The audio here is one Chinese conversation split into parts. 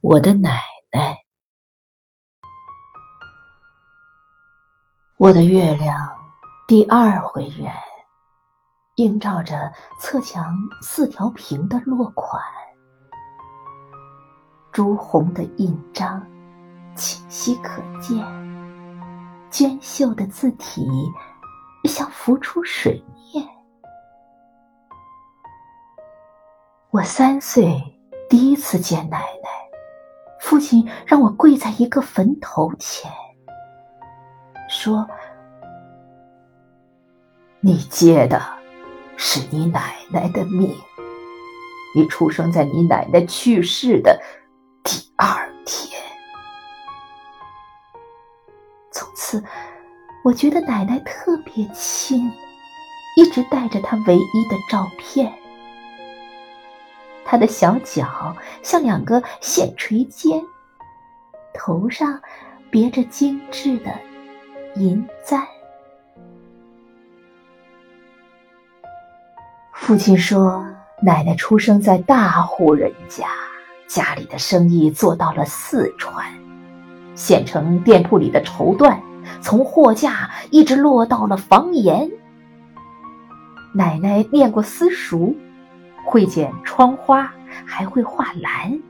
我的奶奶，我的月亮第二回圆，映照着侧墙四条屏的落款，朱红的印章清晰可见，娟秀的字体像浮出水面。我三岁第一次见奶奶。父亲让我跪在一个坟头前，说：“你接的是你奶奶的命，你出生在你奶奶去世的第二天。”从此，我觉得奶奶特别亲，一直带着她唯一的照片。他的小脚像两个线垂肩，头上别着精致的银簪。父亲说，奶奶出生在大户人家，家里的生意做到了四川，县城店铺里的绸缎，从货架一直落到了房檐。奶奶念过私塾。会剪窗花，还会画兰。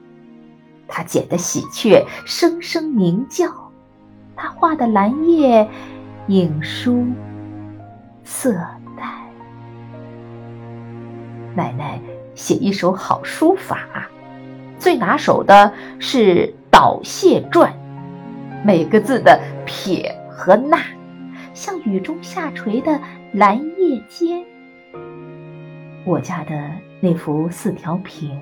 他剪的喜鹊声声鸣叫，他画的兰叶影疏色淡。奶奶写一手好书法，最拿手的是倒谢篆，每个字的撇和捺，像雨中下垂的兰叶尖。我家的那幅四条屏，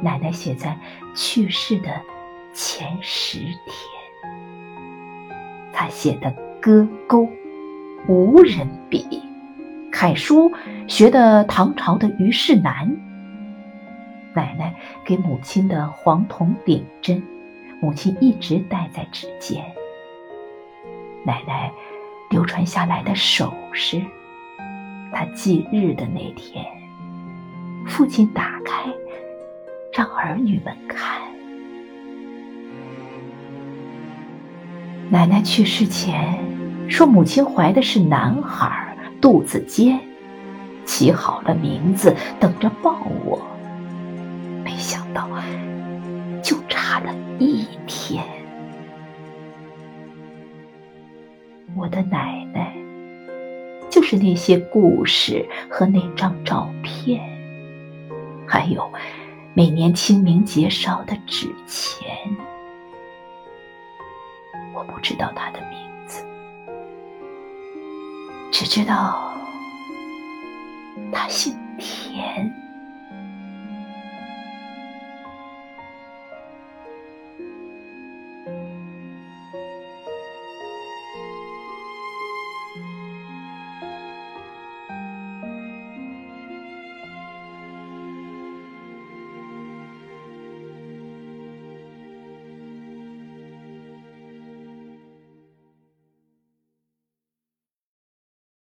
奶奶写在去世的前十天。她写的歌钩无人比，楷书学的唐朝的虞世南。奶奶给母亲的黄铜顶针，母亲一直戴在指尖。奶奶流传下来的首饰。她忌日的那天，父亲打开，让儿女们看。奶奶去世前说，母亲怀的是男孩，肚子尖，起好了名字，等着抱我。没想到，就差了一天。我的奶奶。就是那些故事和那张照片，还有每年清明节烧的纸钱。我不知道他的名字，只知道他姓田。